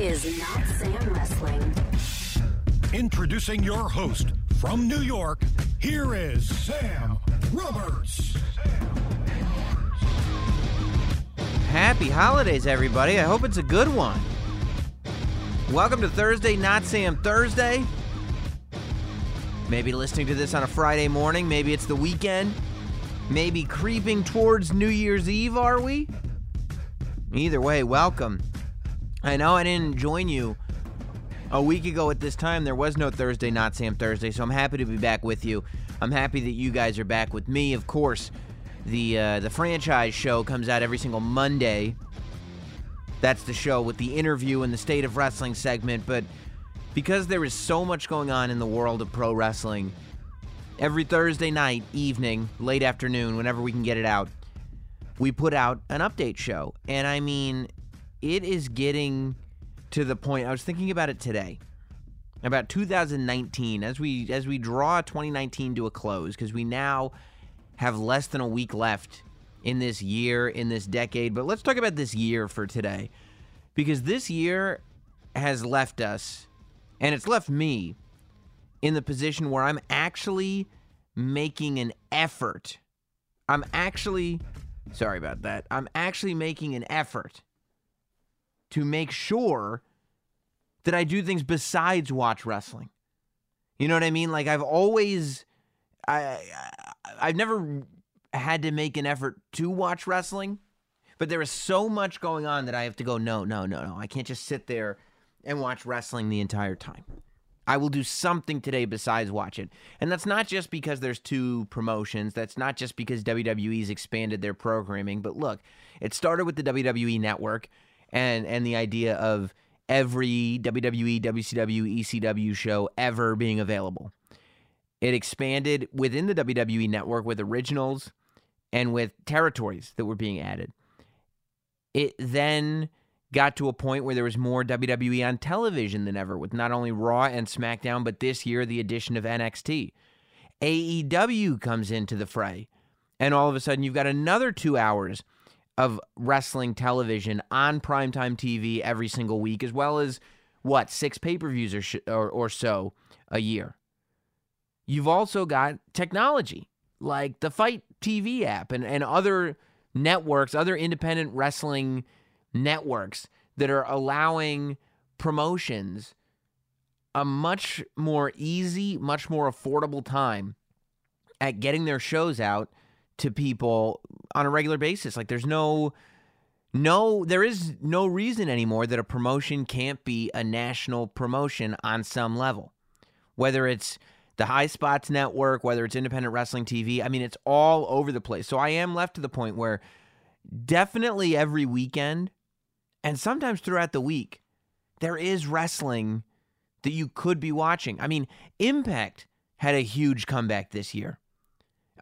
is Not Sam Wrestling. Introducing your host from New York, here is Sam Roberts. Happy holidays, everybody. I hope it's a good one. Welcome to Thursday, Not Sam Thursday. Maybe listening to this on a Friday morning. Maybe it's the weekend. Maybe creeping towards New Year's Eve, are we? Either way, welcome. I know I didn't join you a week ago at this time. There was no Thursday, Not Sam Thursday, so I'm happy to be back with you. I'm happy that you guys are back with me. Of course, the uh, the franchise show comes out every single Monday. That's the show with the interview and the state of wrestling segment. But because there is so much going on in the world of pro wrestling, every Thursday night, evening, late afternoon, whenever we can get it out, we put out an update show. And I mean, it is getting to the point. I was thinking about it today. About 2019 as we as we draw 2019 to a close because we now have less than a week left in this year, in this decade. But let's talk about this year for today. Because this year has left us, and it's left me, in the position where I'm actually making an effort. I'm actually, sorry about that, I'm actually making an effort to make sure that I do things besides watch wrestling. You know what I mean? Like I've always I, I I've never had to make an effort to watch wrestling, but there is so much going on that I have to go no, no, no, no. I can't just sit there and watch wrestling the entire time. I will do something today besides watch it. And that's not just because there's two promotions. That's not just because WWE's expanded their programming. But look, it started with the WWE network and and the idea of every WWE, WCW, ECW show ever being available. It expanded within the WWE network with originals and with territories that were being added. It then got to a point where there was more WWE on television than ever, with not only Raw and SmackDown, but this year the addition of NXT. AEW comes into the fray, and all of a sudden you've got another two hours of wrestling television on primetime TV every single week, as well as what six pay per views or, sh- or, or so a year. You've also got technology like the FITE TV app and, and other networks, other independent wrestling networks that are allowing promotions a much more easy, much more affordable time at getting their shows out to people on a regular basis. Like there's no no there is no reason anymore that a promotion can't be a national promotion on some level. Whether it's the Highspots Network, whether it's independent wrestling TV, I mean it's all over the place. So I am left to the point where definitely every weekend and sometimes throughout the week there is wrestling that you could be watching. I mean, Impact had a huge comeback this year.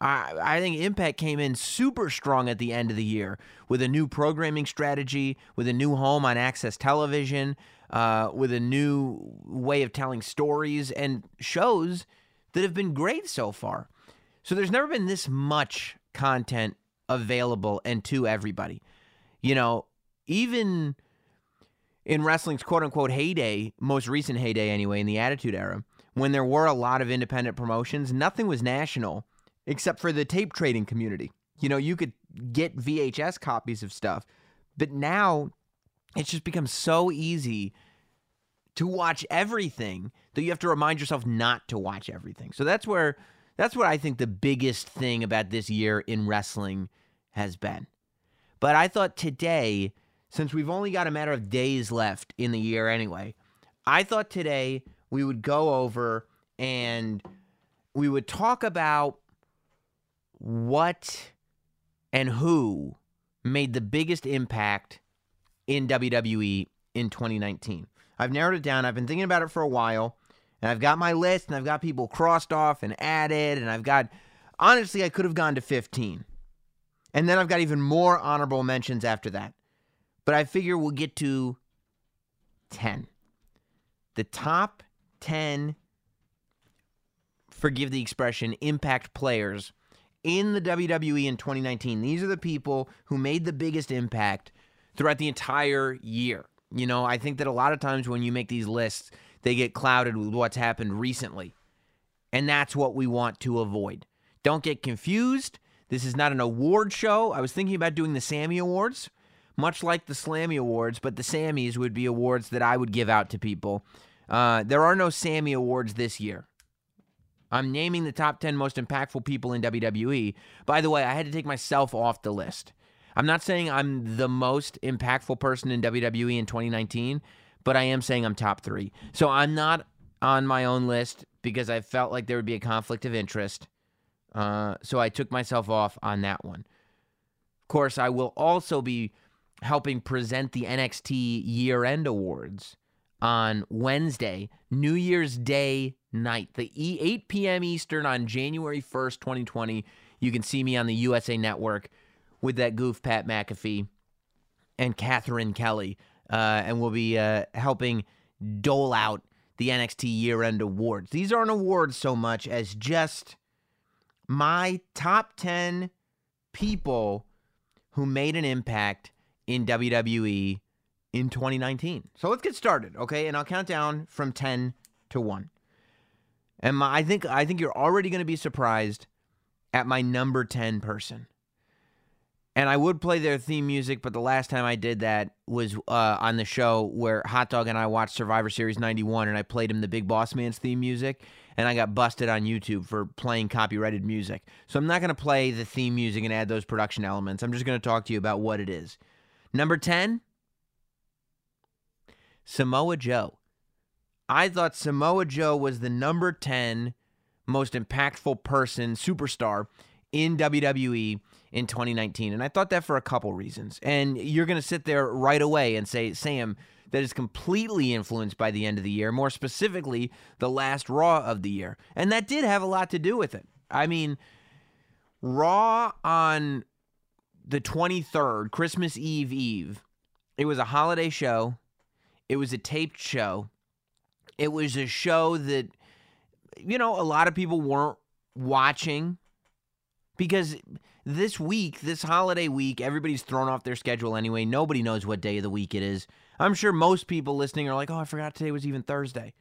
I, think Impact came in super strong at the end of the year with a new programming strategy, with a new home on AXS Television, uh, with a new way of telling stories and shows that have been great so far. So there's never been this much content available and to everybody. You know, even in wrestling's quote unquote heyday, most recent heyday anyway, in the Attitude Era, when there were a lot of independent promotions, nothing was national except for the tape trading community. You know, you could get VHS copies of stuff, but now it's just become so easy to watch everything that you have to remind yourself not to watch everything. So that's where that's what I think the biggest thing about this year in wrestling has been. But I thought today, since we've only got a matter of days left in the year anyway, I thought today we would go over and we would talk about what and who made the biggest impact in WWE in 2019. I've narrowed it down. I've been thinking about it for a while, and I've got my list, and I've got people crossed off and added, and I've got, honestly, I could have gone to 15. And then I've got even more honorable mentions after that. But I figure we'll get to 10. The top 10, forgive the expression, impact players in the WWE in 2019. These are the people who made the biggest impact throughout the entire year. You know, I think that a lot of times when you make these lists, they get clouded with what's happened recently. And that's what we want to avoid. Don't get confused. This is not an award show. I was thinking about doing the Sammy Awards, much like the Slammy Awards, but the Sammys would be awards that I would give out to people. Uh, there are no Sammy Awards this year. I'm naming the top 10 most impactful people in WWE. By the way, I had to take myself off the list. I'm not saying I'm the most impactful person in WWE in 2019, but I am saying I'm top three. So I'm not on my own list because I felt like there would be a conflict of interest. Uh, so I took myself off on that one. Of course, I will also be helping present the NXT year end awards on Wednesday, New Year's Day night, the e- 8 p.m. Eastern on January 1st, 2020. You can see me on the USA Network with that goof Pat McAfee and Catherine Kelley, uh, and we'll be uh, helping dole out the NXT year-end awards. These aren't awards so much as just my top 10 people who made an impact in WWE in 2019. So let's get started, okay? And I'll count down from 10 to 1. And my, I think I think you're already going to be surprised at my number 10 person. And I would play their theme music, but the last time I did that was uh, on the show where Hot Dog and I watched Survivor Series 91, and I played him the Big Boss Man's theme music, and I got busted on YouTube for playing copyrighted music. So I'm not going to play the theme music and add those production elements. I'm just going to talk to you about what it is. Number 10, Samoa Joe. I thought Samoa Joe was the number 10 most impactful person, superstar in WWE in 2019. And I thought that for a couple reasons. And you're going to sit there right away and say, Sam, that is completely influenced by the end of the year, more specifically, the last Raw of the year. And that did have a lot to do with it. I mean, Raw on the 23rd, Christmas Eve Eve, it was a holiday show, it was a taped show. It was a show that, you know, a lot of people weren't watching because this week, this holiday week, everybody's thrown off their schedule anyway. Nobody knows what day of the week it is. I'm sure most people listening are like, oh, I forgot today was even Thursday.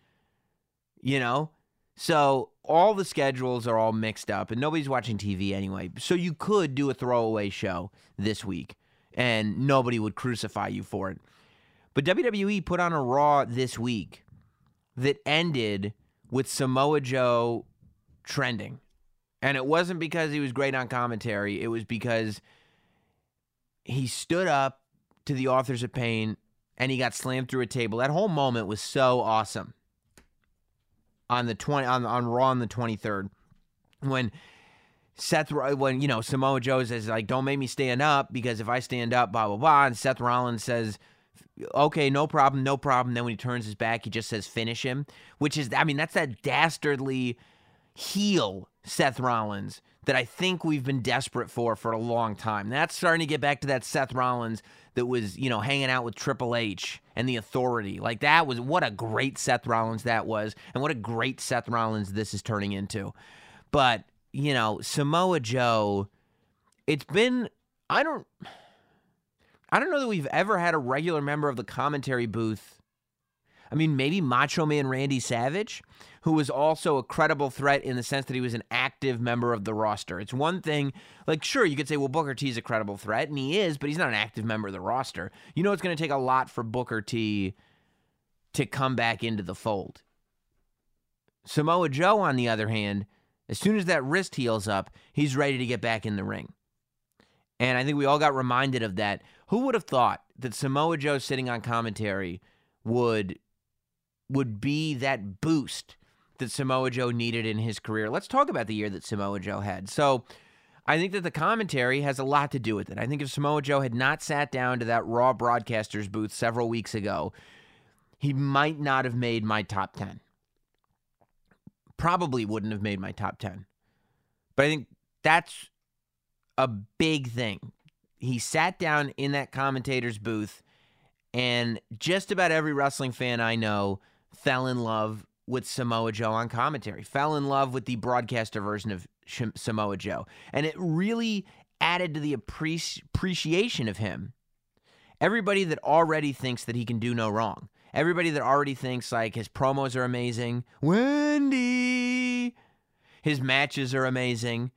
You know? So all the schedules are all mixed up and nobody's watching TV anyway. So you could do a throwaway show this week and nobody would crucify you for it. But WWE put on a Raw this week that ended with Samoa Joe trending. And it wasn't because he was great on commentary, it was because he stood up to the authors of pain and he got slammed through a table. That whole moment was so awesome. On the 20 on on Raw on the 23rd when Seth when you know Samoa Joe says like don't make me stand up because if I stand up blah blah blah and Seth Rollins says okay, no problem, no problem. Then when he turns his back, he just says finish him, which is, I mean, that's that dastardly heel Seth Rollins that I think we've been desperate for for a long time. That's starting to get back to that Seth Rollins that was, you know, hanging out with Triple H and the authority. Like that was what a great Seth Rollins that was, and what a great Seth Rollins this is turning into. But, you know, Samoa Joe, it's been, I don't. I don't know that we've ever had a regular member of the commentary booth. I mean, maybe Macho Man Randy Savage, who was also a credible threat in the sense that he was an active member of the roster. It's one thing, like, sure, you could say, well, Booker T is a credible threat, and he is, but he's not an active member of the roster. You know, it's going to take a lot for Booker T to come back into the fold. Samoa Joe, on the other hand, as soon as that wrist heals up, he's ready to get back in the ring. And I think we all got reminded of that. Who would have thought that Samoa Joe sitting on commentary would would be that boost that Samoa Joe needed in his career? Let's talk about the year that Samoa Joe had. So, I think that the commentary has a lot to do with it. I think if Samoa Joe had not sat down to that Raw broadcaster's booth several weeks ago, he might not have made my top 10. Probably wouldn't have made my top 10. But I think that's a big thing. He sat down in that commentator's booth, and just about every wrestling fan I know fell in love with Samoa Joe on commentary, fell in love with the broadcaster version of Samoa Joe. And it really added to the appreci- appreciation of him Everybody that already thinks that he can do no wrong. Everybody that already thinks like his promos are amazing. Wendy. His matches are amazing.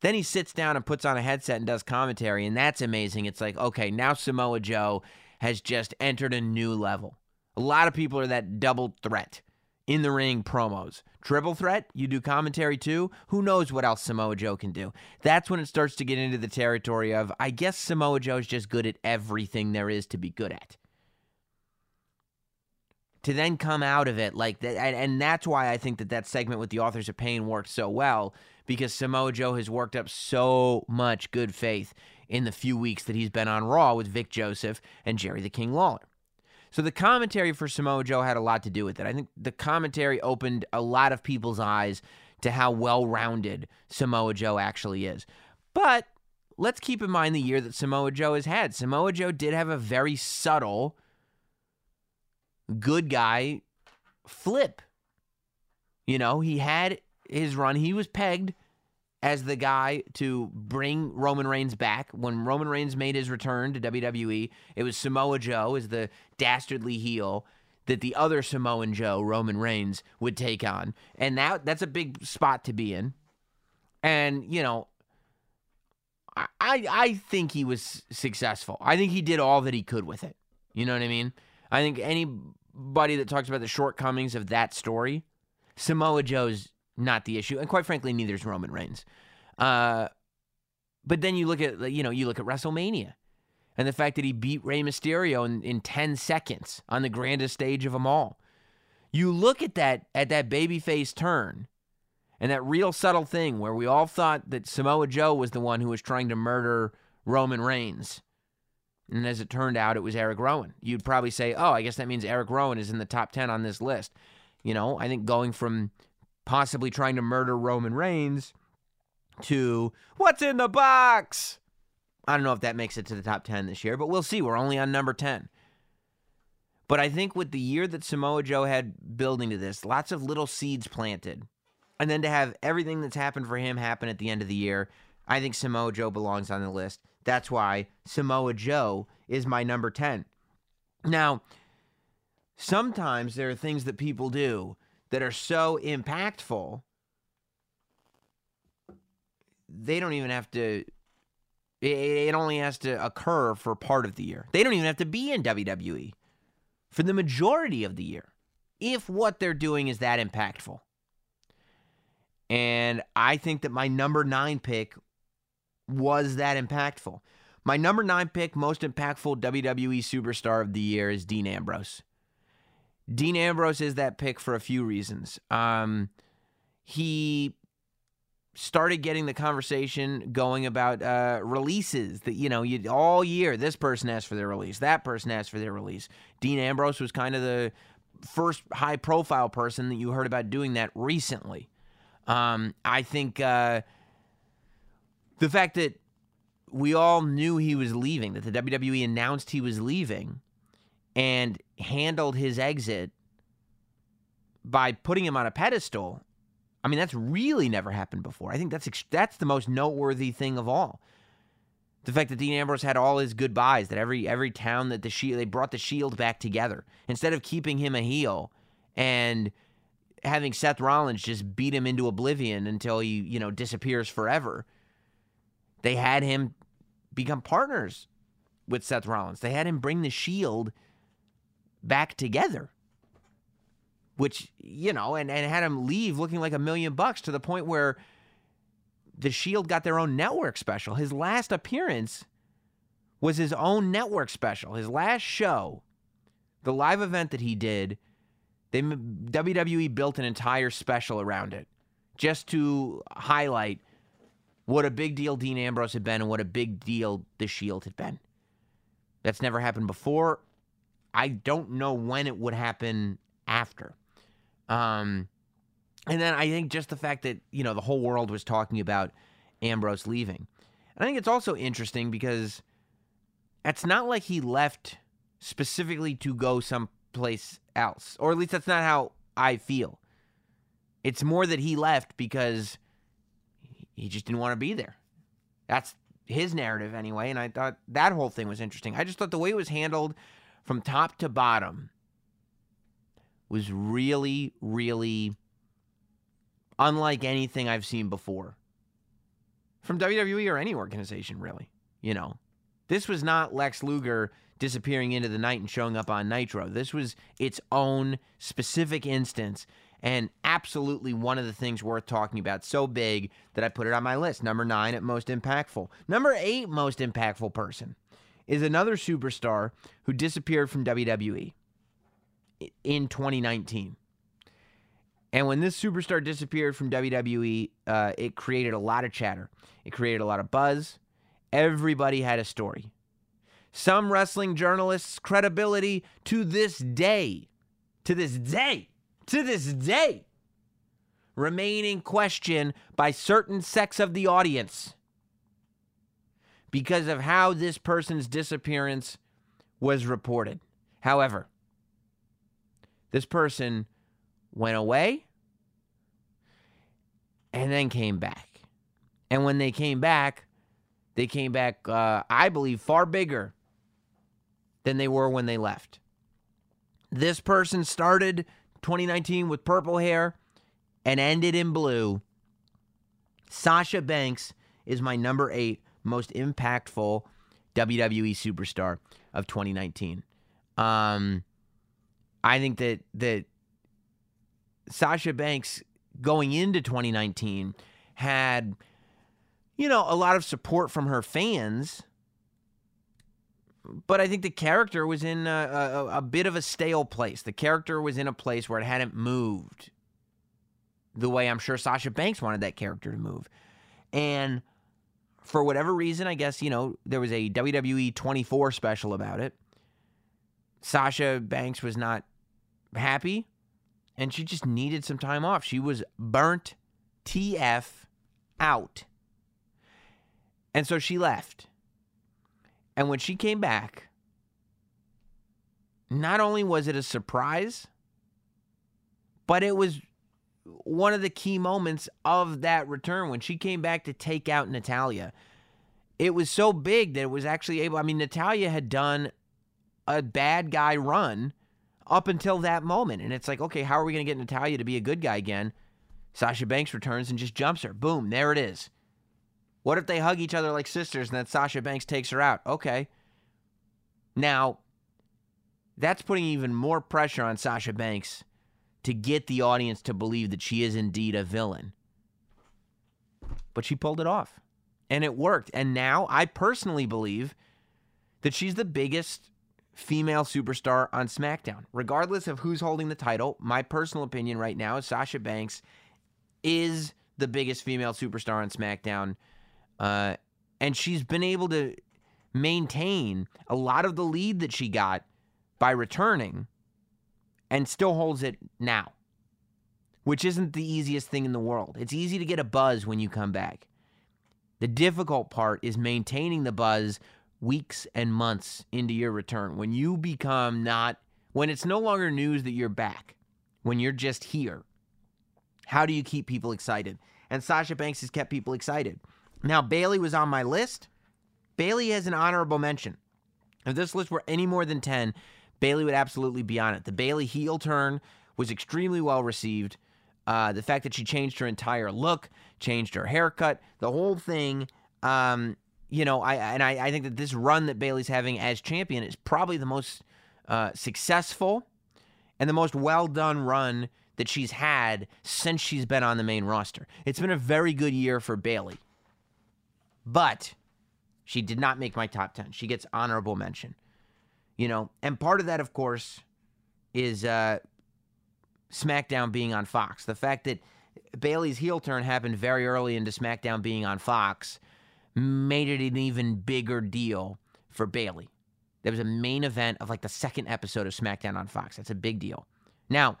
Then he sits down and puts on a headset and does commentary, and that's amazing. It's like, okay, now Samoa Joe has just entered a new level. A lot of people are that double threat in the ring promos. Triple threat, you do commentary too. Who knows what else Samoa Joe can do? That's when it starts to get into the territory of, I guess Samoa Joe's just good at everything there is to be good at. To then come out of it like that, and, that's why I think that that segment with the authors of pain worked so well because Samoa Joe has worked up so much good faith in the few weeks that he's been on Raw with Vic Joseph and Jerry the King Lawler. So the commentary for Samoa Joe had a lot to do with it. I think the commentary opened a lot of people's eyes to how well rounded Samoa Joe actually is. But let's keep in mind the year that Samoa Joe has had. Samoa Joe did have a very subtle good guy flip. You know, he had his run, he was pegged as the guy to bring Roman Reigns back. When Roman Reigns made his return to WWE, it was Samoa Joe as the dastardly heel that the other Samoan Joe, Roman Reigns, would take on. And that that's a big spot to be in. And, you know, I I think he was successful. I think he did all that he could with it. You know what I mean? I think anybody that talks about the shortcomings of that story, Samoa Joe's not the issue, and quite frankly, neither is Roman Reigns. Uh, but then you look at you know you look at WrestleMania, and the fact that he beat Rey Mysterio in, in ten seconds on the grandest stage of them all. You look at that at that babyface turn, and that real subtle thing where we all thought that Samoa Joe was the one who was trying to murder Roman Reigns. And as it turned out, it was Eric Rowan. You'd probably say, oh, I guess that means Eric Rowan is in the top 10 on this list. You know, I think going from possibly trying to murder Roman Reigns to what's in the box. I don't know if that makes it to the top 10 this year, but we'll see. We're only on number 10. But I think with the year that Samoa Joe had building to this, lots of little seeds planted. And then to have everything that's happened for him happen at the end of the year, I think Samoa Joe belongs on the list. That's why Samoa Joe is my number 10. Now, sometimes there are things that people do that are so impactful, they don't even have to. It, only has to occur for part of the year. They don't even have to be in WWE for the majority of the year if what they're doing is that impactful. And I think that my number nine pick was that impactful. My number nine pick, most impactful WWE superstar of the year, is Dean Ambrose. Dean Ambrose is that pick for a few reasons. Um, he started getting the conversation going about uh, releases that you know you all year this person asked for their release that person asked for their release dean ambrose was kind of the first high profile person that you heard about doing that recently um, i think uh, the fact that we all knew he was leaving that the wwe announced he was leaving and handled his exit by putting him on a pedestal. I mean, that's really never happened before. I think that's that's the most noteworthy thing of all. The fact that Dean Ambrose had all his goodbyes, that every every town that the shield they brought the shield back together instead of keeping him a heel and having Seth Rollins just beat him into oblivion until he you know disappears forever. They had him become partners with Seth Rollins. They had him bring the shield back together. Which, you know, and, and had him leave looking like a million bucks to the point where the Shield got their own network special. His last appearance was his own network special. His last show, the live event that he did, they WWE built an entire special around it just to highlight what a big deal Dean Ambrose had been and what a big deal the Shield had been. That's never happened before. I don't know when it would happen after. Um, and then I think just the fact that, you know, the whole world was talking about Ambrose leaving. And I think it's also interesting because it's not like he left specifically to go someplace else, or at least that's not how I feel. It's more that he left because he just didn't want to be there. That's his narrative anyway, and I thought that whole thing was interesting. I just thought the way it was handled from top to bottom was really, really unlike anything I've seen before from WWE or any organization, really. You know, this was not Lex Luger disappearing into the night and showing up on Nitro. This was its own specific instance and absolutely one of the things worth talking about. So big that I put it on my list. Number nine at most impactful. Number eight most impactful person is another superstar who disappeared from WWE in 2019. And when this superstar disappeared from WWE, uh, it created a lot of chatter. It created a lot of buzz. Everybody had a story. Some wrestling journalists' credibility to this day, to this day, to this day, remain in question by certain sects of the audience because of how this person's disappearance was reported. However, this person went away and then came back. And when they came back, they came back, uh, I believe, far bigger than they were when they left. This person started 2019 with purple hair and ended in blue. Sasha Banks is my number eight most impactful WWE superstar of 2019. Um, I think that that Sasha Banks going into 2019 had, you know, a lot of support from her fans but I think the character was in a, a, a, bit of a stale place. The character was in a place where it hadn't moved the way I'm sure Sasha Banks wanted that character to move. And for whatever reason, I guess, you know, there was a WWE 24 special about it. Sasha Banks was not happy and she just needed some time off. She was burnt TF out. And so she left. And when she came back, not only was it a surprise, but it was one of the key moments of that return when she came back to take out Natalya. It was so big that it was actually able. I mean, Natalya had done a bad guy run up until that moment. And it's like, okay, how are we going to get Natalya to be a good guy again? Sasha Banks returns and just jumps her. Boom, there it is. What if they hug each other like sisters and then Sasha Banks takes her out? Okay. Now, that's putting even more pressure on Sasha Banks to get the audience to believe that she is indeed a villain. But she pulled it off. And it worked. And now I personally believe that she's the biggest female superstar on SmackDown. Regardless of who's holding the title, my personal opinion right now is Sasha Banks is the biggest female superstar on SmackDown uh, and she's been able to maintain a lot of the lead that she got by returning and still holds it now, which isn't the easiest thing in the world. It's easy to get a buzz when you come back. The difficult part is maintaining the buzz weeks and months into your return. When you become not, when it's no longer news that you're back, when you're just here, how do you keep people excited? And Sasha Banks has kept people excited. Now, Bayley was on my list. Bayley has an honorable mention. If this list were any more than 10, Bayley would absolutely be on it. The Bayley heel turn was extremely well received. Uh, the fact that she changed her entire look, changed her haircut, the whole thing. Um, you know, I and I, I, think that this run that Bayley's having as champion is probably the most uh, successful and the most well done run that she's had since she's been on the main roster. It's been a very good year for Bayley. But she did not make my top 10. She gets honorable mention. You know, and part of that, of course, is uh, SmackDown being on Fox. The fact that Bayley's heel turn happened very early into SmackDown being on Fox made it an even bigger deal for Bailey. There was a main event of like the second episode of SmackDown on Fox. That's a big deal. Now,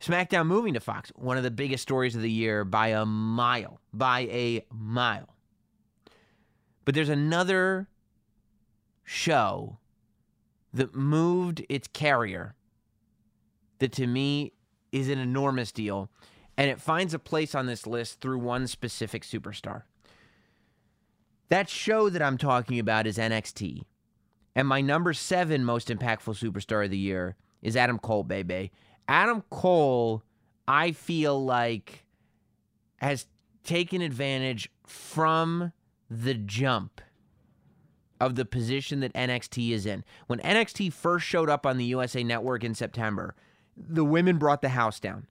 SmackDown moving to Fox, one of the biggest stories of the year by a mile. By a mile. But there's another show that moved its carrier that to me is an enormous deal. And it finds a place on this list through one specific superstar. That show that I'm talking about is NXT. And my number seven most impactful superstar of the year is Adam Cole, baby. Adam Cole, I feel like, has taken advantage from the jump of the position that NXT is in. When NXT first showed up on the USA Network in September, the women brought the house down.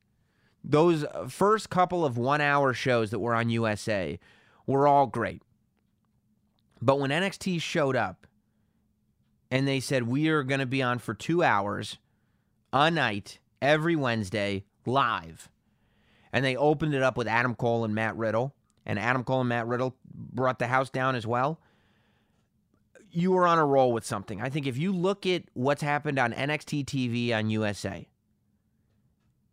Those uh, first couple of one hour shows that were on USA were all great. But when NXT showed up and they said, we are going to be on for two hours a night every Wednesday live, and they opened it up with Adam Cole and Matt Riddle, and Adam Cole and Matt Riddle brought the house down as well. You were on a roll with something. I think if you look at what's happened on NXT TV on USA,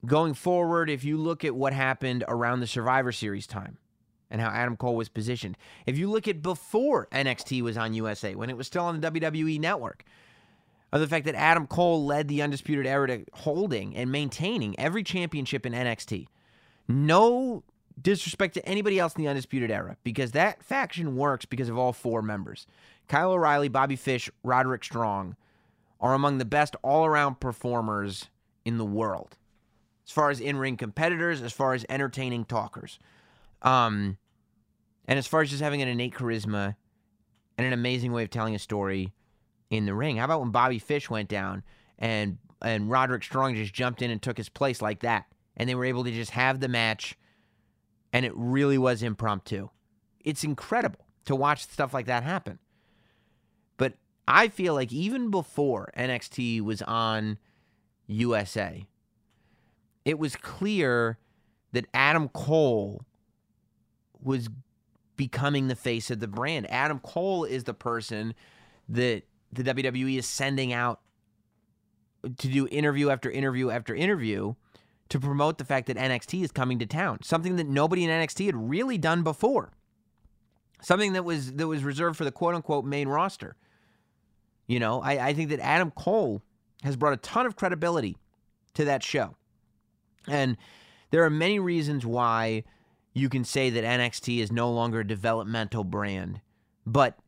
going forward, if you look at what happened around the Survivor Series time and how Adam Cole was positioned, if you look at before NXT was on USA, when it was still on the WWE network, of the fact that Adam Cole led the Undisputed Era to holding and maintaining every championship in NXT. No disrespect to anybody else in the Undisputed Era because that faction works because of all four members. Kyle O'Reilly, Bobby Fish, Roderick Strong are among the best all around performers in the world as far as in ring competitors, as far as entertaining talkers, um, and as far as just having an innate charisma and an amazing way of telling a story in the ring. How about when Bobby Fish went down and and Roderick Strong just jumped in and took his place like that, and they were able to just have the match, and it really was impromptu. It's incredible to watch stuff like that happen. I feel like even before NXT was on USA, it was clear that Adam Cole was becoming the face of the brand. Adam Cole is the person that the WWE is sending out to do interview after interview after interview to promote the fact that NXT is coming to town. Something that nobody in NXT had really done before. Something that was that was reserved for the quote unquote main roster. You know, I, I think that Adam Cole has brought a ton of credibility to that show. And there are many reasons why you can say that NXT is no longer a developmental brand, but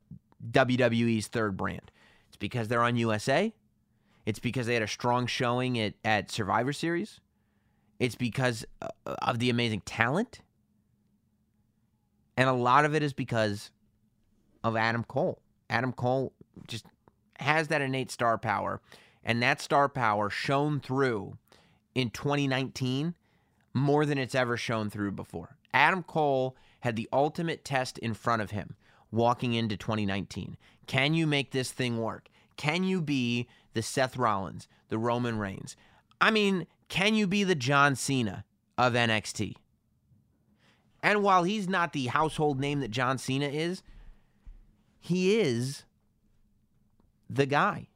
WWE's third brand. It's because they're on USA. It's because they had a strong showing at, at Survivor Series. It's because uh, of the amazing talent. And a lot of it is because of Adam Cole. Adam Cole just has that innate star power. And that star power shone through in 2019 more than it's ever shown through before. Adam Cole had the ultimate test in front of him walking into 2019. Can you make this thing work? Can you be the Seth Rollins, the Roman Reigns? I mean, can you be the John Cena of NXT? And while he's not the household name that John Cena is, he is the guy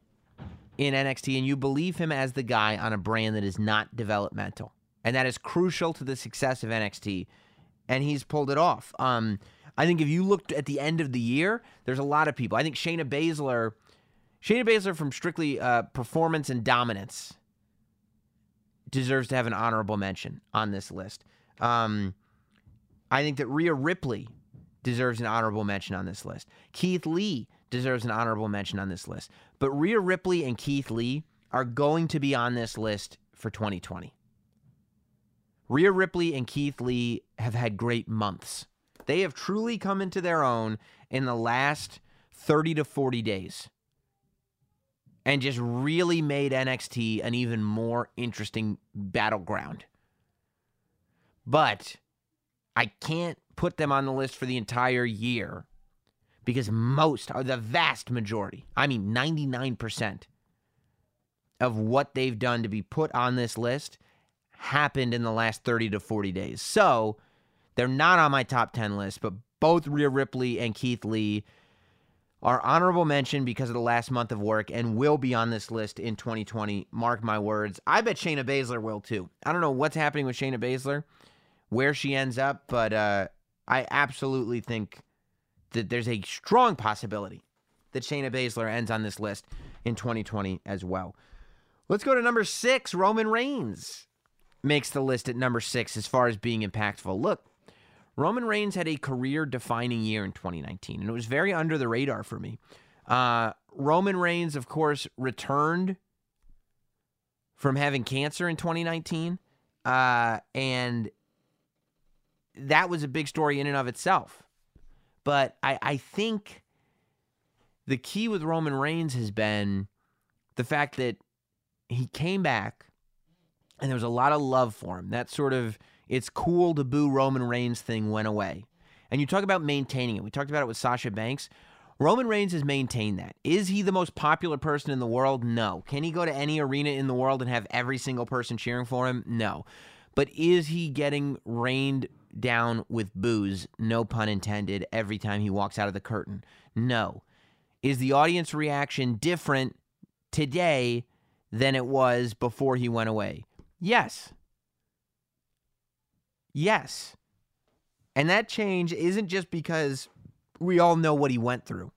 in NXT, and you believe him as the guy on a brand that is not developmental. And that is crucial to the success of NXT. And he's pulled it off. Um, I think if you looked at the end of the year, there's a lot of people. I think Shayna Baszler, Shayna Baszler from strictly uh, performance and dominance, deserves to have an honorable mention on this list. Um, I think that Rhea Ripley deserves an honorable mention on this list. Keith Lee deserves an honorable mention on this list. But Rhea Ripley and Keith Lee are going to be on this list for 2020. Rhea Ripley and Keith Lee have had great months. They have truly come into their own in the last 30 to 40 days and just really made NXT an even more interesting battleground. But I can't put them on the list for the entire year because most, are the vast majority, I mean 99% of what they've done to be put on this list happened in the last 30 to 40 days. So they're not on my top 10 list, but both Rhea Ripley and Keith Lee are honorable mention because of the last month of work and will be on this list in 2020. Mark my words. I bet Shayna Baszler will too. I don't know what's happening with Shayna Baszler, where she ends up, but uh, I absolutely think that there's a strong possibility that Shayna Baszler ends on this list in 2020 as well. Let's go to number six. Roman Reigns makes the list at number six as far as being impactful. Look, Roman Reigns had a career defining year in 2019, and it was very under the radar for me. Uh, Roman Reigns, of course, returned from having cancer in 2019, uh, and that was a big story in and of itself. But I, I think the key with Roman Reigns has been the fact that he came back and there was a lot of love for him. That sort of it's cool to boo Roman Reigns thing went away. And you talk about maintaining it. We talked about it with Sasha Banks. Roman Reigns has maintained that. Is he the most popular person in the world? No. Can he go to any arena in the world and have every single person cheering for him? No. But is he getting rained down with boos, no pun intended, every time he walks out of the curtain? No. Is the audience reaction different today than it was before he went away? Yes. Yes. And that change isn't just because we all know what he went through,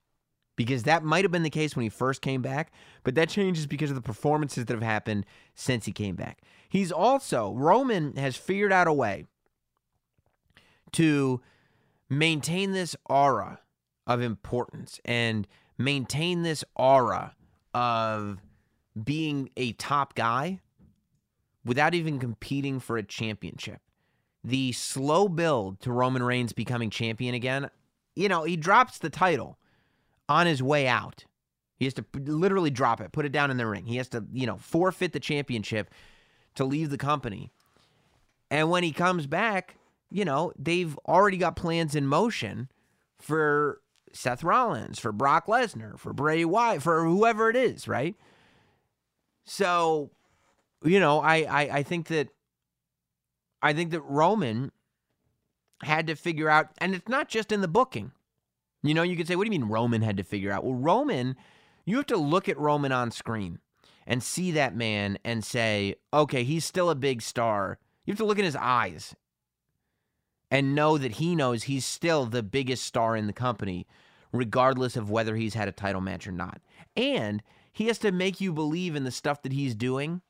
because that might have been the case when he first came back, but that change is because of the performances that have happened since he came back. He's also, Roman has figured out a way to maintain this aura of importance and maintain this aura of being a top guy without even competing for a championship. The slow build to Roman Reigns becoming champion again, you know, he drops the title on his way out. He has to literally drop it, put it down in the ring. He has to, you know, forfeit the championship to leave the company. And when he comes back, you know, they've already got plans in motion for Seth Rollins, for Brock Lesnar, for Bray Wyatt, for whoever it is, right? So, you know, I, I, I think that I think that Roman had to figure out, and it's not just in the booking. You know, you could say, what do you mean Roman had to figure out? Well, Roman, you have to look at Roman on screen and see that man and say, okay, he's still a big star. You have to look in his eyes and know that he knows he's still the biggest star in the company, regardless of whether he's had a title match or not. And he has to make you believe in the stuff that he's doing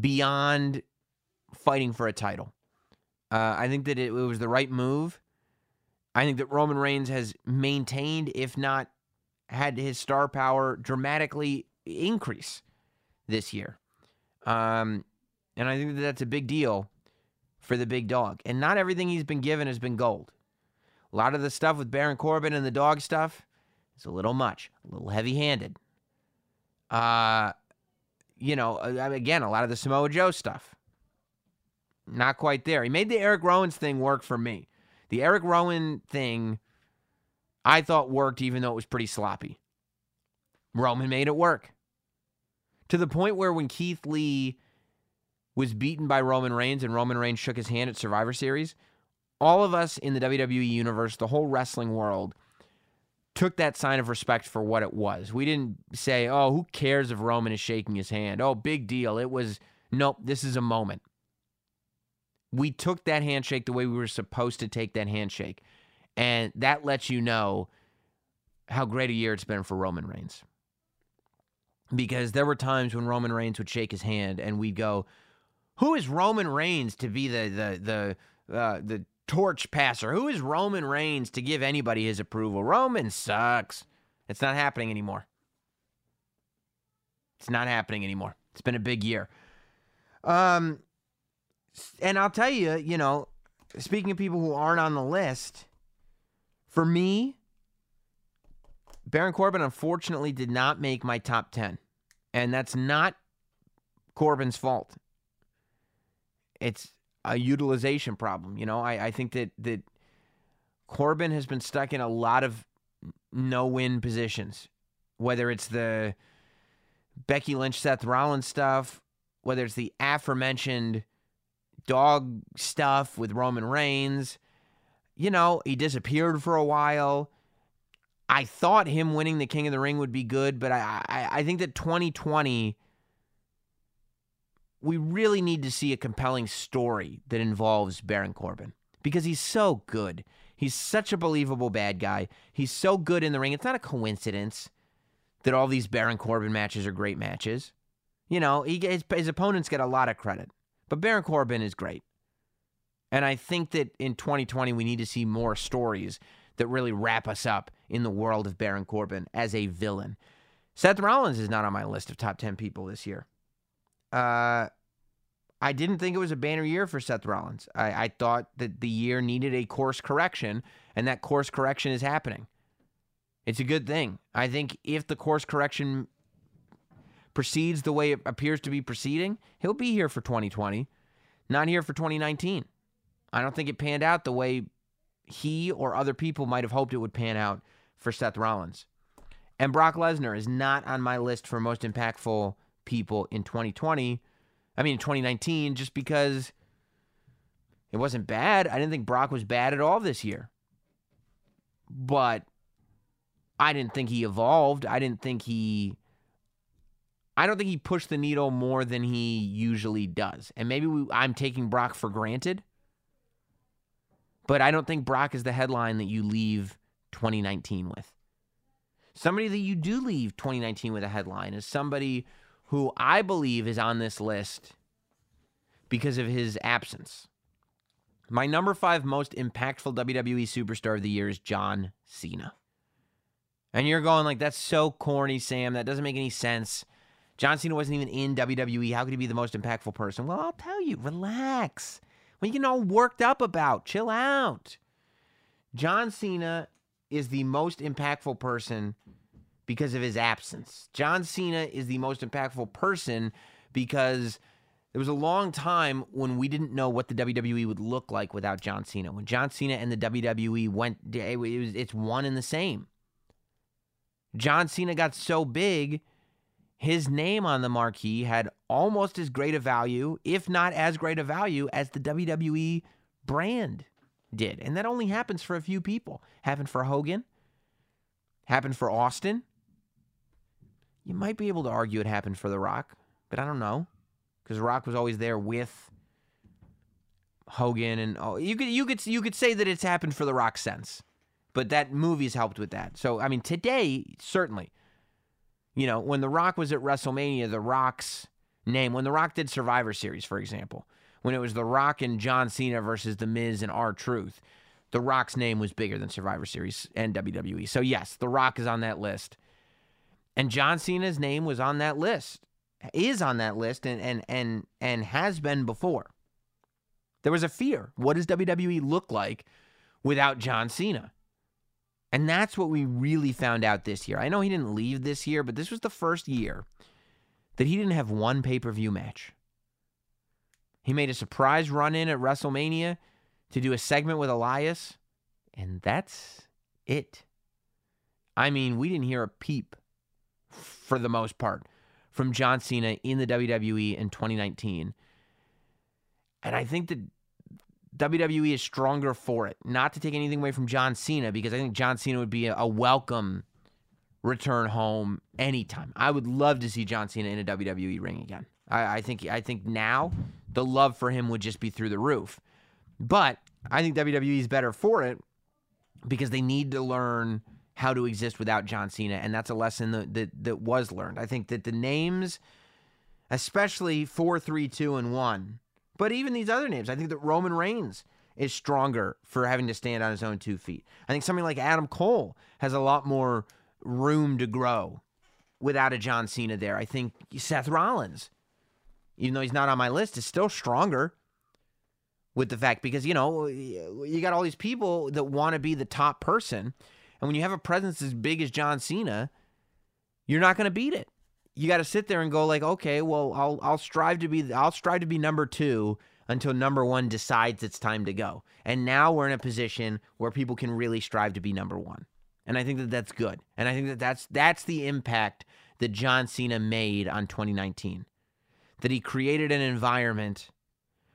beyond fighting for a title. Uh, I think that it, it was the right move. I think that Roman Reigns has maintained, if not had his star power dramatically increase this year. Um, and I think that that's a big deal for the big dog. And not everything he's been given has been gold. A lot of the stuff with Baron Corbin and the dog stuff is a little much, a little heavy handed. Uh, you know, uh, again, a lot of the Samoa Joe stuff. Not quite there. He made the Eric Rowan's thing work for me. The Eric Rowan thing, I thought worked even though it was pretty sloppy. Roman made it work. To the point where when Keith Lee was beaten by Roman Reigns and Roman Reigns shook his hand at Survivor Series, all of us in the WWE universe, the whole wrestling world, took that sign of respect for what it was. We didn't say, oh, who cares if Roman is shaking his hand? Oh, big deal. It was, nope, this is a moment. We took that handshake the way we were supposed to take that handshake. And that lets you know how great a year it's been for Roman Reigns. Because there were times when Roman Reigns would shake his hand and we'd go, who is Roman Reigns to be the the the uh, the torch passer? Who is Roman Reigns to give anybody his approval? Roman sucks. It's not happening anymore. It's not happening anymore. It's been a big year. Um, and I'll tell you, you know, speaking of people who aren't on the list, for me, Baron Corbin unfortunately did not make my top 10. And that's not Corbin's fault. It's a utilization problem. You know, I, I think that, that Corbin has been stuck in a lot of no win positions, whether it's the Becky Lynch, Seth Rollins stuff, whether it's the aforementioned dog stuff with Roman Reigns. You know, he disappeared for a while. I thought him winning the King of the Ring would be good, but I, I, I think that 2020, we really need to see a compelling story that involves Baron Corbin because he's so good. He's such a believable bad guy. He's so good in the ring. It's not a coincidence that all these Baron Corbin matches are great matches. You know, he, his, his opponents get a lot of credit. But Baron Corbin is great. And I think that in 2020, we need to see more stories that really wrap us up in the world of Baron Corbin as a villain. Seth Rollins is not on my list of top 10 people this year. Uh, I didn't think it was a banner year for Seth Rollins. I, I thought that the year needed a course correction, and that course correction is happening. It's a good thing. I think if the course correction proceeds the way it appears to be proceeding, he'll be here for 2020, not here for 2019. I don't think it panned out the way he or other people might have hoped it would pan out for Seth Rollins. And Brock Lesnar is not on my list for most impactful people in 2020. I mean, 2019, just because it wasn't bad. I didn't think Brock was bad at all this year. But I didn't think he evolved. I didn't think he. I don't think he pushed the needle more than he usually does. And maybe we, I'm taking Brock for granted. But I don't think Brock is the headline that you leave 2019 with. Somebody that you do leave 2019 with a headline is somebody who I believe is on this list because of his absence. My number five most impactful WWE superstar of the year is John Cena. And you're going like, that's so corny, Sam. That doesn't make any sense. John Cena wasn't even in WWE. How could he be the most impactful person? Well, I'll tell you, relax. What are you getting all worked up about? Chill out. John Cena is the most impactful person because of his absence. John Cena is the most impactful person because there was a long time when we didn't know what the WWE would look like without John Cena. When John Cena and the WWE went, it was, it's one and the same. John Cena got so big, his name on the marquee had almost as great a value, if not as great a value, as the WWE brand did. And that only happens for a few people. Happened for Hogan, happened for Austin. You might be able to argue it happened for The Rock, but I don't know. Because Rock was always there with Hogan and oh, you could you could you could say that it's happened for The Rock sense. But that movie's helped with that. So I mean today, certainly. You know, when The Rock was at WrestleMania, The Rock's name, when The Rock did Survivor Series, for example, when it was The Rock and John Cena versus The Miz and R Truth, The Rock's name was bigger than Survivor Series and WWE. So, yes, The Rock is on that list. And John Cena's name was on that list, is on that list, and, and, and, and has been before. There was a fear. What does WWE look like without John Cena? And that's what we really found out this year. I know he didn't leave this year, but this was the first year that he didn't have one pay per view match. He made a surprise run in at WrestleMania to do a segment with Elias, and that's it. I mean, we didn't hear a peep for the most part from John Cena in the WWE in 2019. And I think that WWE is stronger for it. Not to take anything away from John Cena, because I think John Cena would be a, welcome return home anytime. I would love to see John Cena in a WWE ring again. I, I think I think now the love for him would just be through the roof. But I think WWE is better for it because they need to learn how to exist without John Cena, and that's a lesson that that, that was learned. I think that the names, especially four, three, two, and one, but even these other names, I think that Roman Reigns is stronger for having to stand on his own two feet. I think something like Adam Cole has a lot more room to grow without a John Cena there. I think Seth Rollins, even though he's not on my list, is still stronger with the fact because, you know, you got all these people that want to be the top person. And when you have a presence as big as John Cena, you're not going to beat it. You got to sit there and go like, okay, well, I'll I'll strive to be I'll strive to be number 2 until number 1 decides it's time to go. And now we're in a position where people can really strive to be number 1. And I think that that's good. And I think that that's that's the impact that John Cena made on 2019. That he created an environment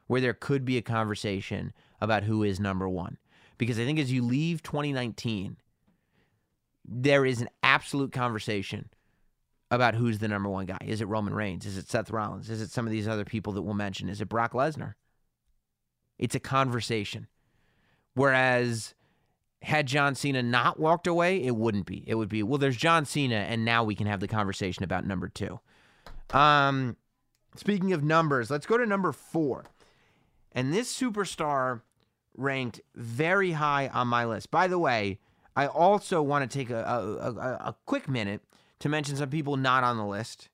where there could be a conversation about who is number 1. Because I think as you leave 2019, there is an absolute conversation about who's the number one guy. Is it Roman Reigns? Is it Seth Rollins? Is it some of these other people that we'll mention? Is it Brock Lesnar? It's a conversation. Whereas had John Cena not walked away, it wouldn't be. It would be, well, there's John Cena, and now we can have the conversation about number two. Um, speaking of numbers, let's go to number four. And this superstar ranked very high on my list. By the way, I also want to take a, a, a, a quick minute to mention some people not on the list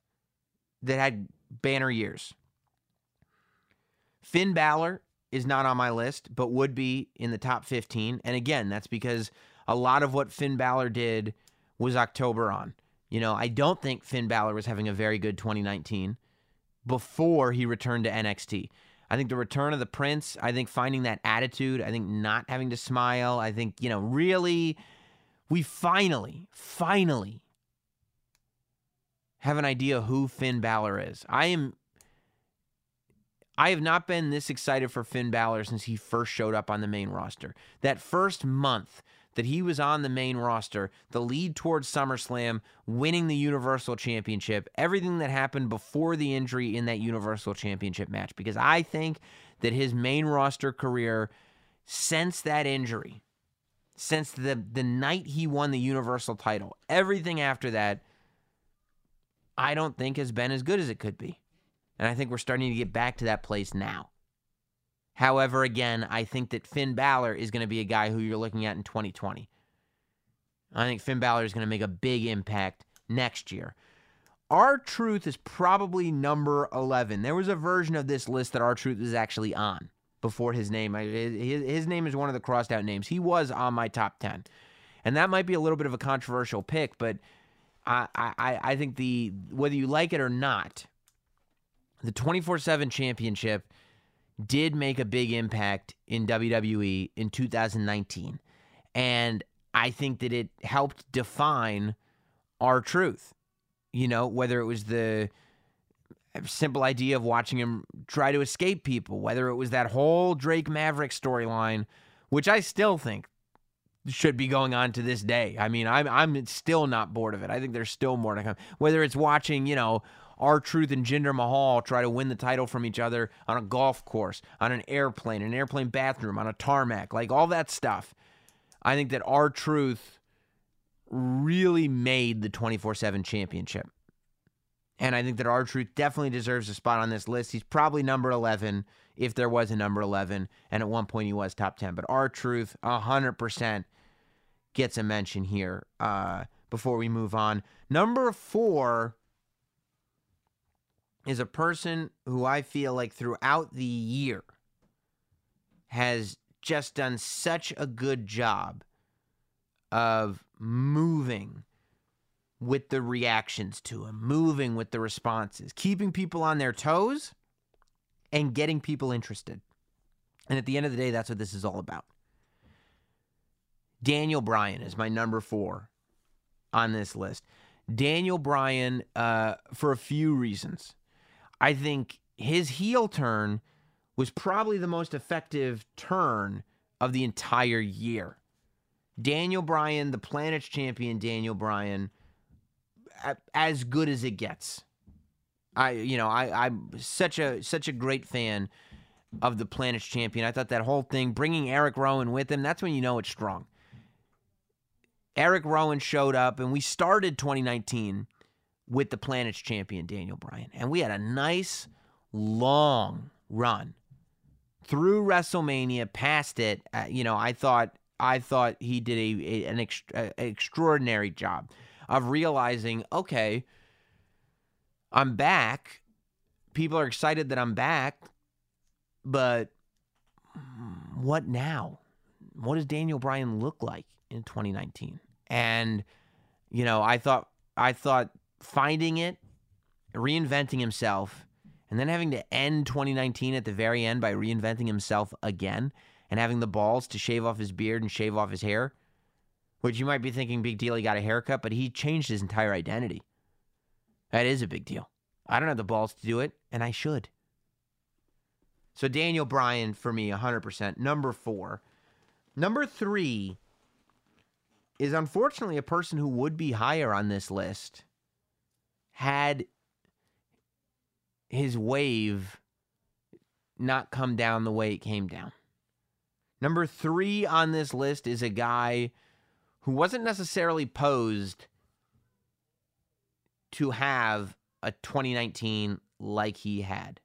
that had banner years. Finn Balor is not on my list, but would be in the top 15. And again, that's because a lot of what Finn Balor did was October on. You know, I don't think Finn Balor was having a very good 2019 before he returned to NXT. I think the return of the Prince, I think finding that attitude, I think not having to smile, I think, you know, really, we finally, finally have an idea who Finn Balor is. I am I have not been this excited for Finn Balor since he first showed up on the main roster. That first month that he was on the main roster, the lead towards SummerSlam, winning the Universal Championship, everything that happened before the injury in that Universal Championship match. Because I think that his main roster career, since that injury, since the, the night he won the Universal title, everything after that, I don't think has been as good as it could be. And I think we're starting to get back to that place now. However, again, I think that Finn Balor is going to be a guy who you're looking at in 2020. I think Finn Balor is going to make a big impact next year. R-Truth is probably number 11. There was a version of this list that R-Truth is actually on before his name. His, name is one of the crossed out names. He was on my top 10. And that might be a little bit of a controversial pick, but I, I, I think the whether you like it or not, the 24 7 championship did make a big impact in WWE in 2019. And I think that it helped define R-Truth. You know, whether it was the simple idea of watching him try to escape people, whether it was that whole Drake Maverick storyline, which I still think should be going on to this day. I mean, I'm I'm still not bored of it. I think there's still more to come. Whether it's watching, you know, R-Truth and Jinder Mahal try to win the title from each other on a golf course, on an airplane, an airplane bathroom, on a tarmac, like all that stuff. I think that R-Truth really made the 24 7 championship. And I think that R-Truth definitely deserves a spot on this list. He's probably number 11 if there was a number 11. And at one point he was top 10. But R-Truth, 100% gets a mention here uh, before we move on. Number four is a person who I feel like throughout the year has just done such a good job of moving with the reactions to him, moving with the responses, keeping people on their toes and getting people interested. And at the end of the day, that's what this is all about. Daniel Bryan is my number four on this list. Daniel Bryan, uh, for a few reasons. I think his heel turn was probably the most effective turn of the entire year. Daniel Bryan, the planet's champion, Daniel Bryan, as good as it gets. I, you know, I, I'm such a such a great fan of the planet's champion. I thought that whole thing, bringing Eric Rowan with him, that's when you know it's strong. Eric Rowan showed up, and we started 2019 with the planet's champion, Daniel Bryan. And we had a nice, long run through WrestleMania, past it. Uh, you know, I thought I thought he did a, a an ex, a, extraordinary job of realizing, okay, I'm back. People are excited that I'm back, but what now? What does Daniel Bryan look like in 2019? And you know, I thought I thought finding it, reinventing himself, and then having to end 2019 at the very end by reinventing himself again and having the balls to shave off his beard and shave off his hair, which you might be thinking big deal, he got a haircut, but he changed his entire identity. That is a big deal. I don't have the balls to do it, and I should. So Daniel Bryan for me, 100%. Number four. Number three is unfortunately a person who would be higher on this list had his wave not come down the way it came down. Number three on this list is a guy who wasn't necessarily posed to have a 2019 like he had.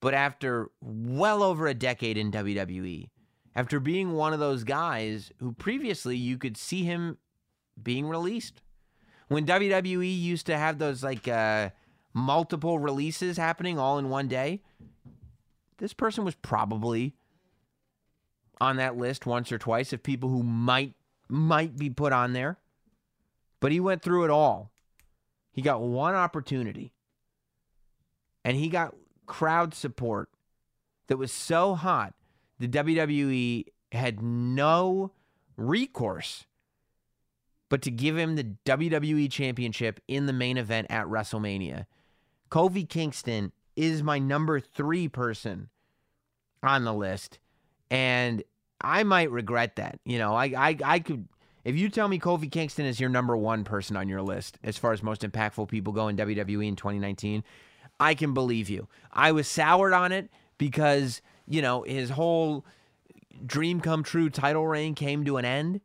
But after well over a decade in WWE, after being one of those guys who previously you could see him being released. When WWE used to have those like uh, multiple releases happening all in one day, this person was probably on that list once or twice of people who might might be put on there. But he went through it all. He got one opportunity. And he got crowd support that was so hot the WWE had no recourse but to give him the WWE Championship in the main event at WrestleMania. Kofi Kingston is my number three person on the list. And I might regret that. You know, I, I, I could, if you tell me Kofi Kingston is your number one person on your list as far as most impactful people go in WWE in 2019, I can believe you. I was soured on it because, you know, his whole dream come true title reign came to an end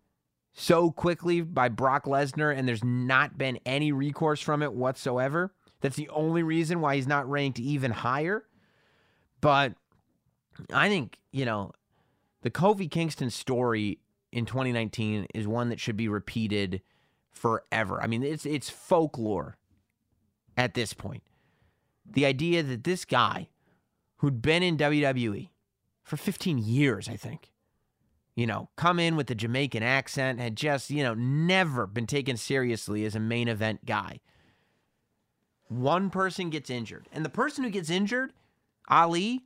so quickly by Brock Lesnar, and there's not been any recourse from it whatsoever. That's the only reason why he's not ranked even higher. But I think, you know, the Kofi Kingston story in 2019 is one that should be repeated forever. I mean, it's it's folklore at this point. The idea that this guy who'd been in WWE for 15 years, I think, you know, come in with the Jamaican accent, had just, you know, never been taken seriously as a main event guy. One person gets injured. And the person who gets injured, Ali,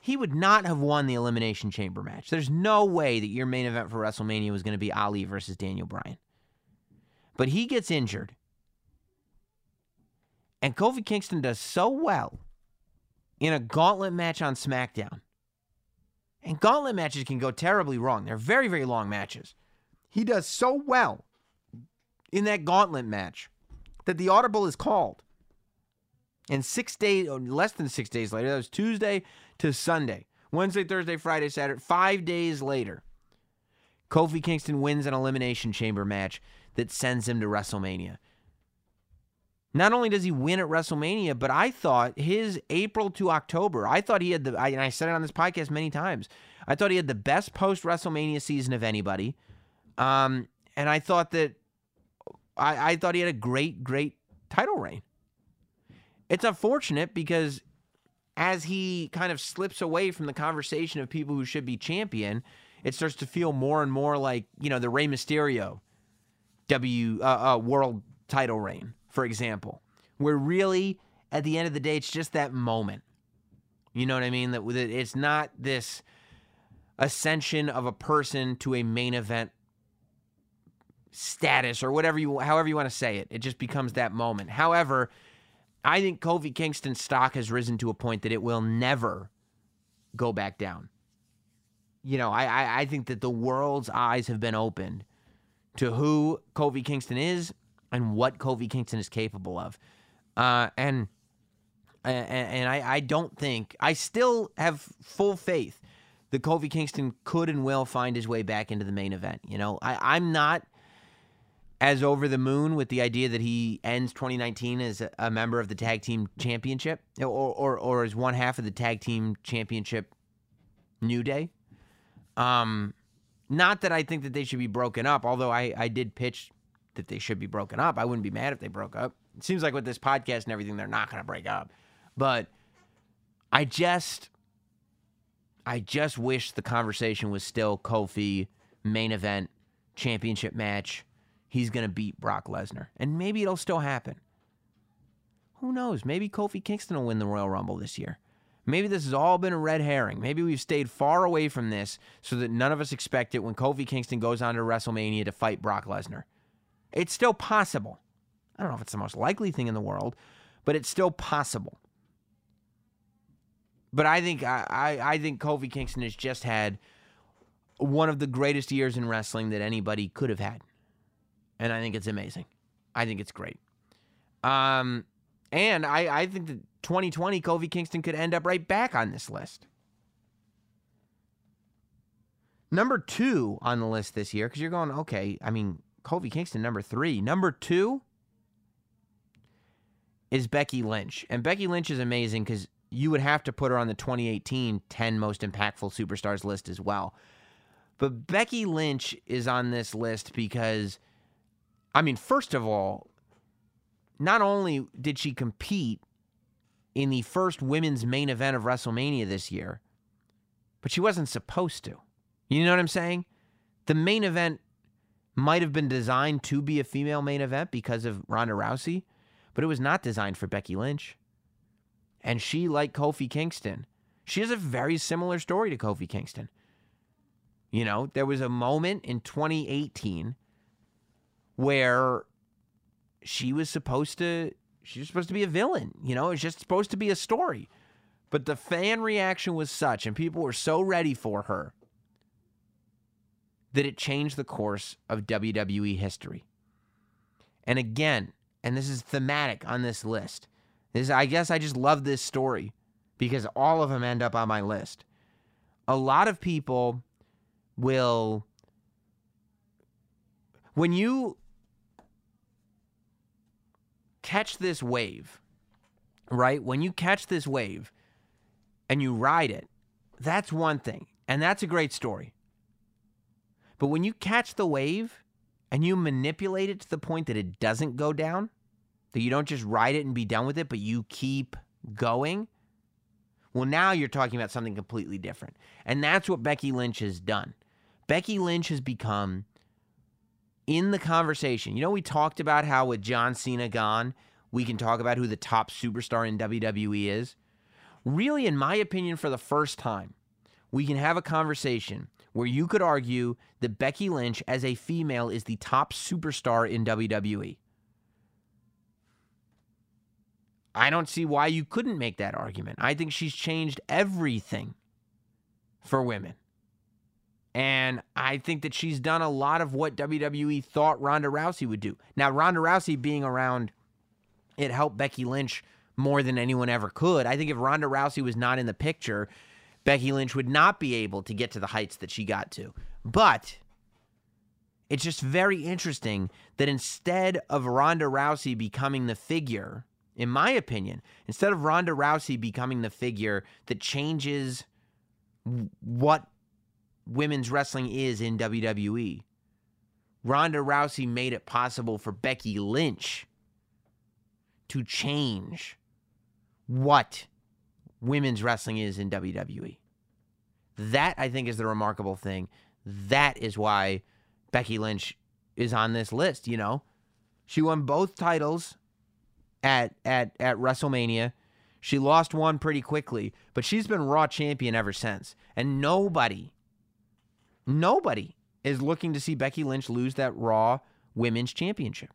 he would not have won the Elimination Chamber match. There's no way that your main event for WrestleMania was going to be Ali versus Daniel Bryan. But he gets injured. And Kofi Kingston does so well in a gauntlet match on SmackDown and gauntlet matches can go terribly wrong. They're very, very long matches. He does so well in that gauntlet match that the audible is called. And six days, less than six days later, that was Tuesday to Sunday, Wednesday, Thursday, Friday, Saturday, five days later, Kofi Kingston wins an Elimination Chamber match that sends him to WrestleMania. Not only does he win at WrestleMania, but I thought his April to October, I thought he had the, I, and I said it on this podcast many times, I thought he had the best post WrestleMania season of anybody. Um, and I thought that, I, I thought he had a great, great title reign. It's unfortunate because as he kind of slips away from the conversation of people who should be champion, it starts to feel more and more like, you know, the Rey Mysterio W uh, uh, world title reign for example, where really at the end of the day, it's just that moment. You know what I mean? That it's not this ascension of a person to a main event status or whatever you however you want to say it. It just becomes that moment. However, I think Kofi Kingston's stock has risen to a point that it will never go back down. You know, I, I, I think that the world's eyes have been opened to who Kofi Kingston is and what Kofi Kingston is capable of. Uh, and and, I, I don't think I still have full faith that Kofi Kingston could and will find his way back into the main event. You know, I, I'm not as over the moon with the idea that he ends 2019 as a, a member of the tag team championship or, or or as one half of the tag team championship New Day. Um, not that I think that they should be broken up, although I, I did pitch that they should be broken up. I wouldn't be mad if they broke up. It seems like with this podcast and everything, they're not going to break up. But I just, I just wish the conversation was still Kofi main event championship match. He's going to beat Brock Lesnar, and maybe it'll still happen. Who knows? Maybe Kofi Kingston will win the Royal Rumble this year. Maybe this has all been a red herring. Maybe we've stayed far away from this so that none of us expect it when Kofi Kingston goes on to WrestleMania to fight Brock Lesnar. It's still possible. I don't know if it's the most likely thing in the world, but it's still possible. But I think I, I, think Kofi Kingston has just had one of the greatest years in wrestling that anybody could have had. And I think it's amazing. I think it's great. Um, and I, I think that 2020 Kofi Kingston could end up right back on this list. Number two on the list this year, because you're going, okay, I mean, Kofi Kingston, number three. Number two is Becky Lynch. And Becky Lynch is amazing because you would have to put her on the 2018 10 most impactful superstars list as well. But Becky Lynch is on this list because, I mean, first of all, not only did she compete in the first women's main event of WrestleMania this year, but she wasn't supposed to. You know what I'm saying? The main event might have been designed to be a female main event because of Ronda Rousey, but it was not designed for Becky Lynch. And she, like Kofi Kingston, she has a very similar story to Kofi Kingston. You know, there was a moment in 2018 where she was supposed to she was supposed to be a villain, you know, it was just supposed to be a story. But the fan reaction was such and people were so ready for her that it changed the course of WWE history. And again, and this is thematic on this list. This I guess I just love this story because all of them end up on my list. A lot of people will when you catch this wave, right? When you catch this wave and you ride it, that's one thing. And that's a great story. But when you catch the wave and you manipulate it to the point that it doesn't go down, that you don't just ride it and be done with it, but you keep going, well, now you're talking about something completely different. And that's what Becky Lynch has done. Becky Lynch has become in the conversation. You know, we talked about how with John Cena gone, we can talk about who the top superstar in WWE is. Really, in my opinion, for the first time, we can have a conversation where you could argue that Becky Lynch as a female is the top superstar in WWE. I don't see why you couldn't make that argument. I think she's changed everything for women. And I think that she's done a lot of what WWE thought Ronda Rousey would do. Now, Ronda Rousey being around, it helped Becky Lynch more than anyone ever could. I think if Ronda Rousey was not in the picture, Becky Lynch would not be able to get to the heights that she got to. But it's just very interesting that instead of Ronda Rousey becoming the figure, in my opinion, instead of Ronda Rousey becoming the figure that changes what women's wrestling is in WWE, Ronda Rousey made it possible for Becky Lynch to change what women's wrestling is in WWE. That I think is the remarkable thing. That is why Becky Lynch is on this list, you know. She won both titles at at at WrestleMania. She lost one pretty quickly, but she's been Raw champion ever since. And nobody nobody is looking to see Becky Lynch lose that Raw Women's Championship.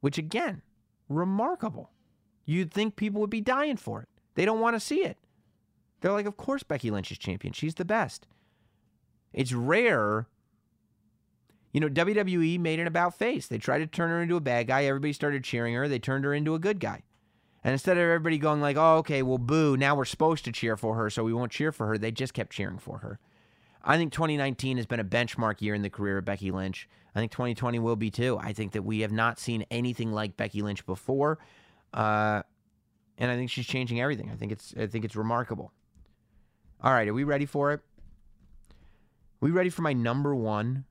Which again, remarkable. You'd think people would be dying for it. They don't want to see it. They're like, of course Becky Lynch is champion. She's the best. It's rare. You know, WWE made an about face. They tried to turn her into a bad guy. Everybody started cheering her. They turned her into a good guy. And instead of everybody going like, oh, okay, well, boo, now we're supposed to cheer for her, so we won't cheer for her, they just kept cheering for her. I think 2019 has been a benchmark year in the career of Becky Lynch. I think 2020 will be too. I think that we have not seen anything like Becky Lynch before. Uh, and I think she's changing everything. I think it's I think it's remarkable. All right, are we ready for it? Are we ready for my number one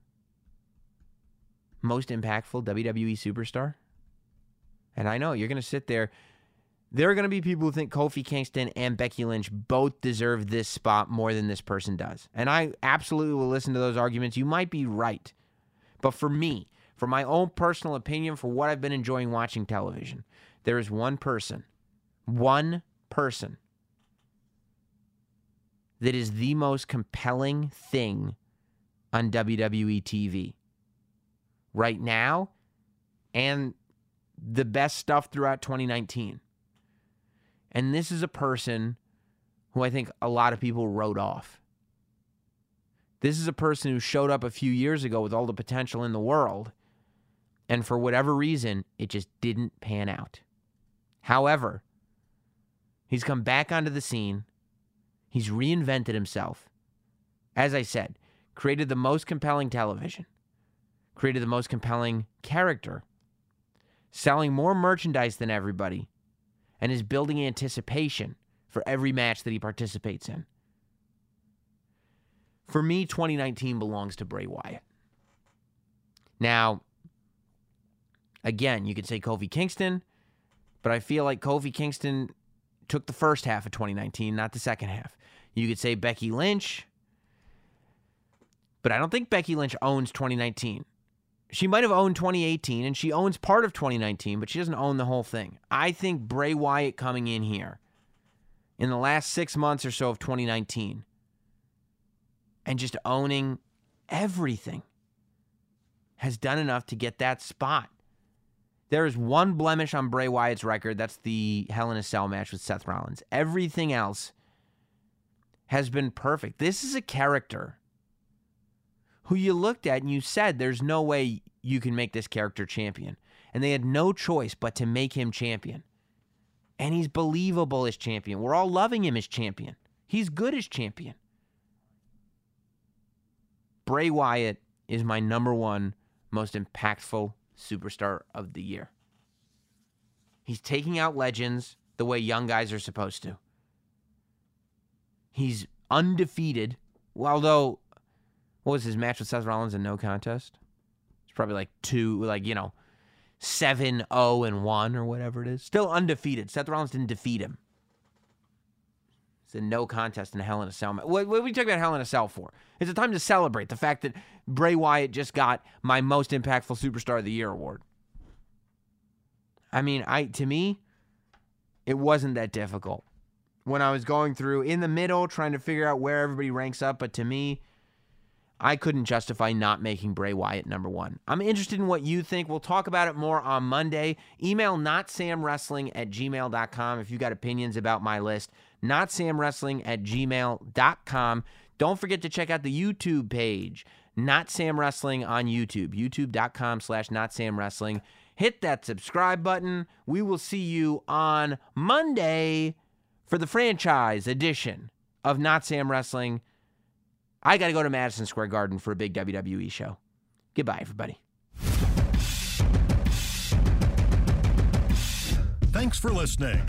most impactful WWE superstar? And I know you're to sit there. There are to be people who think Kofi Kingston and Becky Lynch both deserve this spot more than this person does. And I absolutely will listen to those arguments. You might be right. But for me, for my own personal opinion, for what I've been enjoying watching television, there is one person one person that is the most compelling thing on WWE TV right now and the best stuff throughout 2019. And this is a person who I think a lot of people wrote off. This is a person who showed up a few years ago with all the potential in the world, and for whatever reason, it just didn't pan out. However, He's come back onto the scene. He's reinvented himself. As I said, created the most compelling television, created the most compelling character, selling more merchandise than everybody, and is building anticipation for every match that he participates in. For me, 2019 belongs to Bray Wyatt. Now, again, you could say Kofi Kingston, but I feel like Kofi Kingston took the first half of 2019, not the second half. You could say Becky Lynch, but I don't think Becky Lynch owns 2019. She might have owned 2018 and she owns part of 2019, but she doesn't own the whole thing. I think Bray Wyatt coming in here in the last six months or so of 2019 and just owning everything has done enough to get that spot. There is one blemish on Bray Wyatt's record. That's the Hell in a Cell match with Seth Rollins. Everything else has been perfect. This is a character who you looked at and you said, there's no way you can make this character champion. And they had no choice but to make him champion. And he's believable as champion. We're all loving him as champion. He's good as champion. Bray Wyatt is my number one most impactful superstar of the year. He's taking out legends the way young guys are supposed to. He's undefeated, although what was his match with Seth Rollins in no contest? It's probably like two, like, you know, 7 0 and 1 or whatever it is. Still undefeated. Seth Rollins didn't defeat him. It's a no contest in Hell in a Cell. What, what are we talking about Hell in a Cell for? It's a time to celebrate the fact that Bray Wyatt just got my most impactful superstar of the year award. I mean, I to me, it wasn't that difficult when I was going through in the middle trying to figure out where everybody ranks up. But to me, I couldn't justify not making Bray Wyatt number one. I'm interested in what you think. We'll talk about it more on Monday. Email notsamwrestling at gmail.com if you got opinions about my list. Notsamwrestling at gmail.com. Don't forget to check out the YouTube page, Not Sam Wrestling on YouTube, youtube.com slash Not Sam Wrestling. Hit that subscribe button. We will see you on Monday for the franchise edition of Not Sam Wrestling. I got to go to Madison Square Garden for a big WWE show. Goodbye, everybody. Thanks for listening.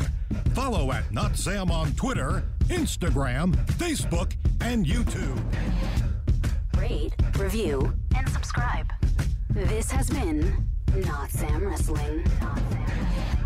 Follow at Not Sam on Twitter, Instagram, Facebook, and YouTube. Rate, review, and subscribe. This has been Not Sam Wrestling. Not Sam Wrestling.